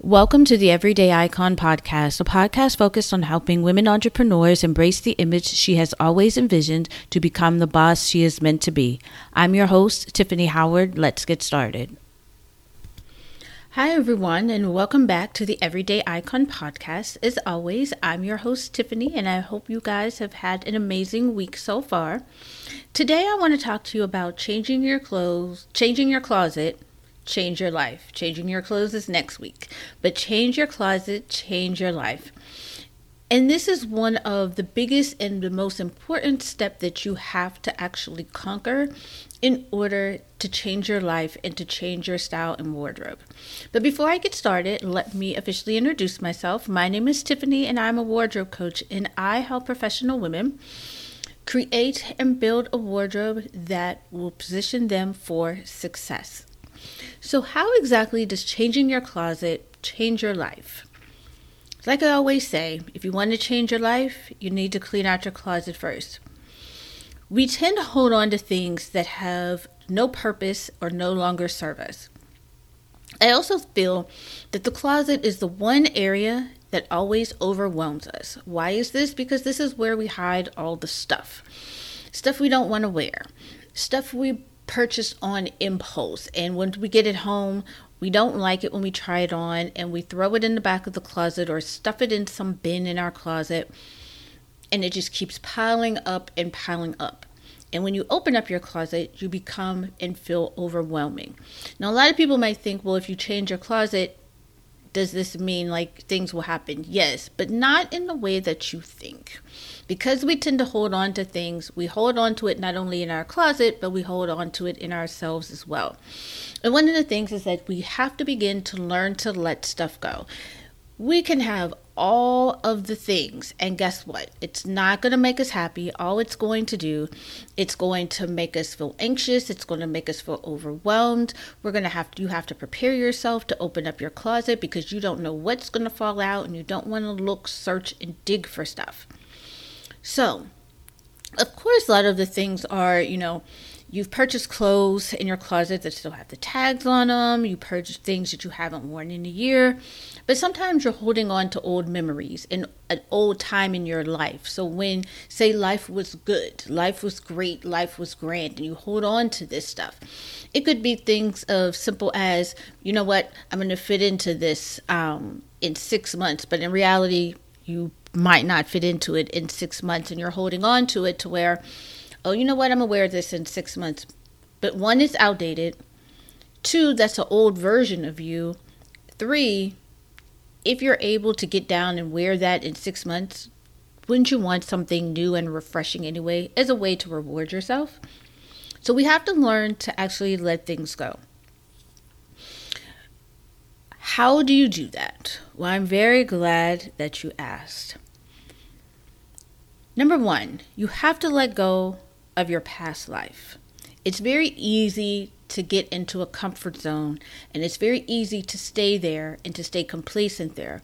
Welcome to the Everyday Icon podcast, a podcast focused on helping women entrepreneurs embrace the image she has always envisioned to become the boss she is meant to be. I'm your host, Tiffany Howard. Let's get started. Hi, everyone, and welcome back to the Everyday Icon podcast. As always, I'm your host, Tiffany, and I hope you guys have had an amazing week so far. Today, I want to talk to you about changing your clothes, changing your closet change your life. Changing your clothes is next week, but change your closet, change your life. And this is one of the biggest and the most important step that you have to actually conquer in order to change your life and to change your style and wardrobe. But before I get started, let me officially introduce myself. My name is Tiffany and I'm a wardrobe coach and I help professional women create and build a wardrobe that will position them for success. So, how exactly does changing your closet change your life? Like I always say, if you want to change your life, you need to clean out your closet first. We tend to hold on to things that have no purpose or no longer serve us. I also feel that the closet is the one area that always overwhelms us. Why is this? Because this is where we hide all the stuff. Stuff we don't want to wear, stuff we purchase on impulse. And when we get it home, we don't like it when we try it on and we throw it in the back of the closet or stuff it in some bin in our closet. And it just keeps piling up and piling up. And when you open up your closet, you become and feel overwhelming. Now, a lot of people might think, well, if you change your closet, does this mean like things will happen? Yes, but not in the way that you think. Because we tend to hold on to things, we hold on to it not only in our closet, but we hold on to it in ourselves as well. And one of the things is that we have to begin to learn to let stuff go. We can have all of the things. And guess what? It's not going to make us happy. All it's going to do it's going to make us feel anxious. It's going to make us feel overwhelmed. We're going to have to you have to prepare yourself to open up your closet because you don't know what's going to fall out and you don't want to look search and dig for stuff. So of course a lot of the things are you know You've purchased clothes in your closet that still have the tags on them. You purchased things that you haven't worn in a year. But sometimes you're holding on to old memories and an old time in your life. So when, say, life was good, life was great, life was grand, and you hold on to this stuff, it could be things of simple as, you know what, I'm going to fit into this um, in six months. But in reality, you might not fit into it in six months, and you're holding on to it to where oh, you know what, I'm aware of this in six months. But one, is outdated. Two, that's an old version of you. Three, if you're able to get down and wear that in six months, wouldn't you want something new and refreshing anyway as a way to reward yourself? So we have to learn to actually let things go. How do you do that? Well, I'm very glad that you asked. Number one, you have to let go of your past life. It's very easy to get into a comfort zone and it's very easy to stay there and to stay complacent there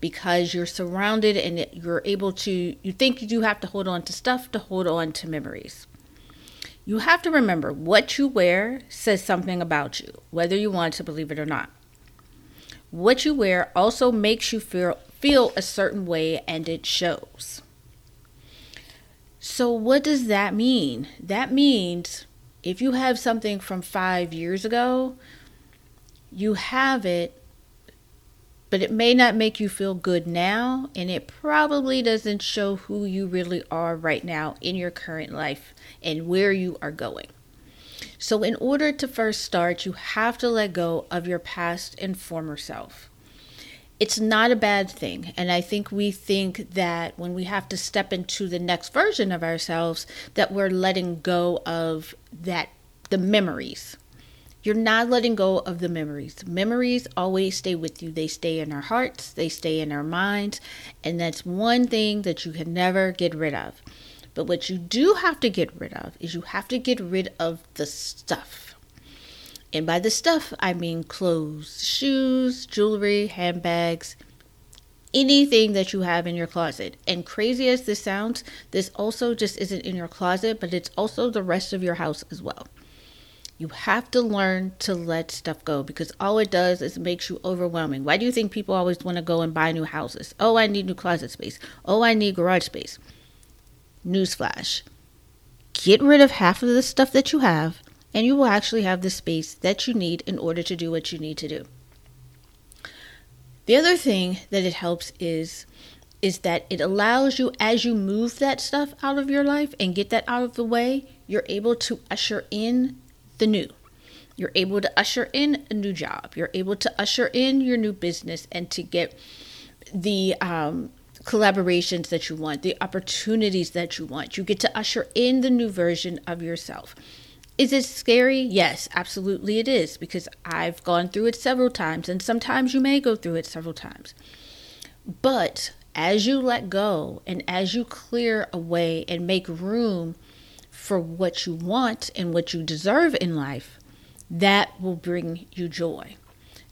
because you're surrounded and you're able to you think you do have to hold on to stuff to hold on to memories. You have to remember what you wear says something about you, whether you want to believe it or not. What you wear also makes you feel feel a certain way and it shows. So, what does that mean? That means if you have something from five years ago, you have it, but it may not make you feel good now, and it probably doesn't show who you really are right now in your current life and where you are going. So, in order to first start, you have to let go of your past and former self it's not a bad thing. And I think we think that when we have to step into the next version of ourselves, that we're letting go of that, the memories. You're not letting go of the memories. Memories always stay with you. They stay in our hearts, they stay in our minds. And that's one thing that you can never get rid of. But what you do have to get rid of is you have to get rid of the stuff and by the stuff, I mean clothes, shoes, jewelry, handbags, anything that you have in your closet. And crazy as this sounds, this also just isn't in your closet, but it's also the rest of your house as well. You have to learn to let stuff go because all it does is makes you overwhelming. Why do you think people always want to go and buy new houses? Oh, I need new closet space. Oh, I need garage space. Newsflash. Get rid of half of the stuff that you have, and you will actually have the space that you need in order to do what you need to do. The other thing that it helps is is that it allows you as you move that stuff out of your life and get that out of the way, you're able to usher in the new. You're able to usher in a new job. You're able to usher in your new business and to get the um, collaborations that you want, the opportunities that you want. You get to usher in the new version of yourself. Is it scary? Yes, absolutely it is because I've gone through it several times and sometimes you may go through it several times. But as you let go and as you clear away and make room for what you want and what you deserve in life, that will bring you joy.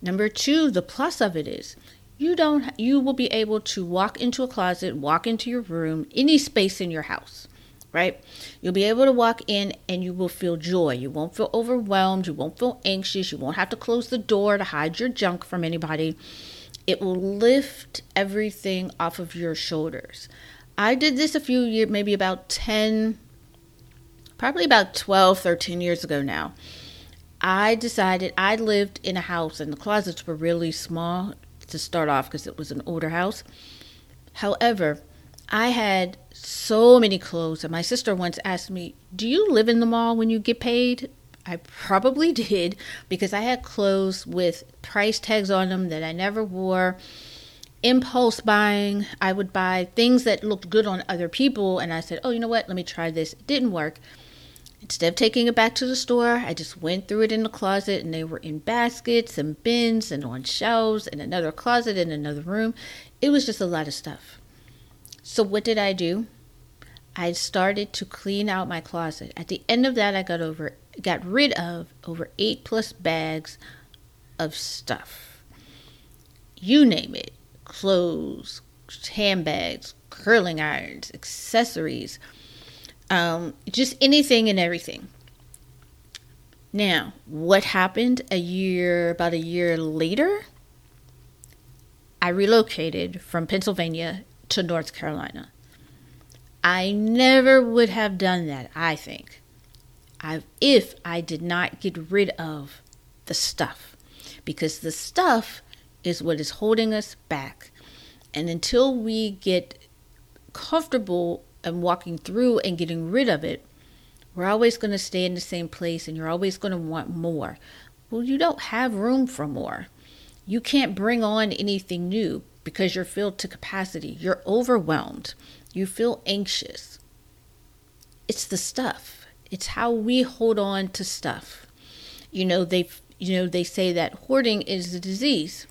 Number two, the plus of it is you don't you will be able to walk into a closet, walk into your room, any space in your house, right? You'll be able to walk in and you will feel joy. You won't feel overwhelmed, you won't feel anxious, you won't have to close the door to hide your junk from anybody. It will lift everything off of your shoulders. I did this a few years, maybe about 10 probably about 12, 13 years ago now, I decided I lived in a house and the closets were really small to start off because it was an older house. However, I had so many clothes, and my sister once asked me, Do you live in the mall when you get paid? I probably did because I had clothes with price tags on them that I never wore. Impulse buying, I would buy things that looked good on other people, and I said, Oh, you know what? Let me try this. It didn't work. Instead of taking it back to the store, I just went through it in the closet and they were in baskets and bins and on shelves in another closet in another room. It was just a lot of stuff. So, what did I do? I started to clean out my closet. At the end of that, I got over got rid of over 8 plus bags of stuff. You name it. Clothes, handbags, curling irons, accessories, um, just anything and everything. Now, what happened a year, about a year later? I relocated from Pennsylvania to North Carolina. I never would have done that, I think, if I did not get rid of the stuff. Because the stuff is what is holding us back. And until we get comfortable and walking through and getting rid of it, we're always going to stay in the same place and you're always going to want more. Well, you don't have room for more. You can't bring on anything new because you're filled to capacity. You're overwhelmed. You feel anxious. It's the stuff. It's how we hold on to stuff. You know, they you know, they say that hoarding is a disease.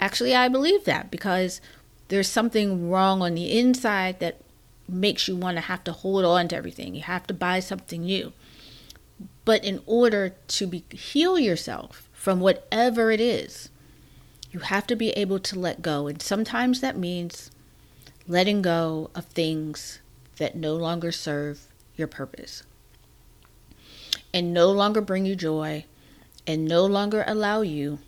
Actually, I believe that because there's something wrong on the inside that makes you want to have to hold on to everything. You have to buy something new. But in order to be, heal yourself from whatever it is, you have to be able to let go. And sometimes that means letting go of things that no longer serve your purpose and no longer bring you joy and no longer allow you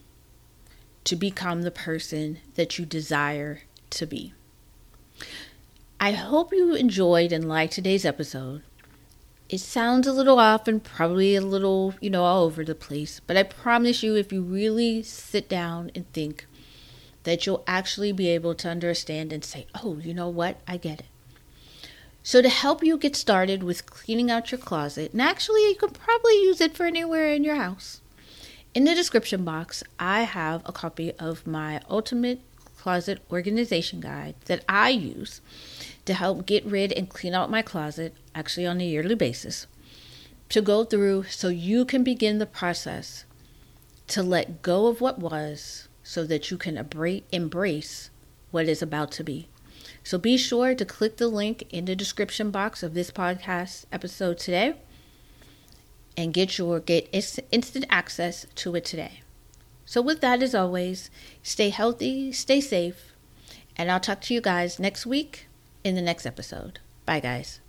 to become the person that you desire to be. I hope you enjoyed and liked today's episode. It sounds a little off and probably a little, you know, all over the place, but I promise you, if you really sit down and think, that you'll actually be able to understand and say, oh, you know what? I get it. So, to help you get started with cleaning out your closet, and actually, you can probably use it for anywhere in your house. In the description box, I have a copy of my Ultimate Closet Organization Guide that I use to help get rid and clean out my closet, actually on a yearly basis, to go through so you can begin the process to let go of what was so that you can embrace what is about to be. So be sure to click the link in the description box of this podcast episode today and get your get instant access to it today. So with that as always, stay healthy, stay safe, and I'll talk to you guys next week in the next episode. Bye, guys.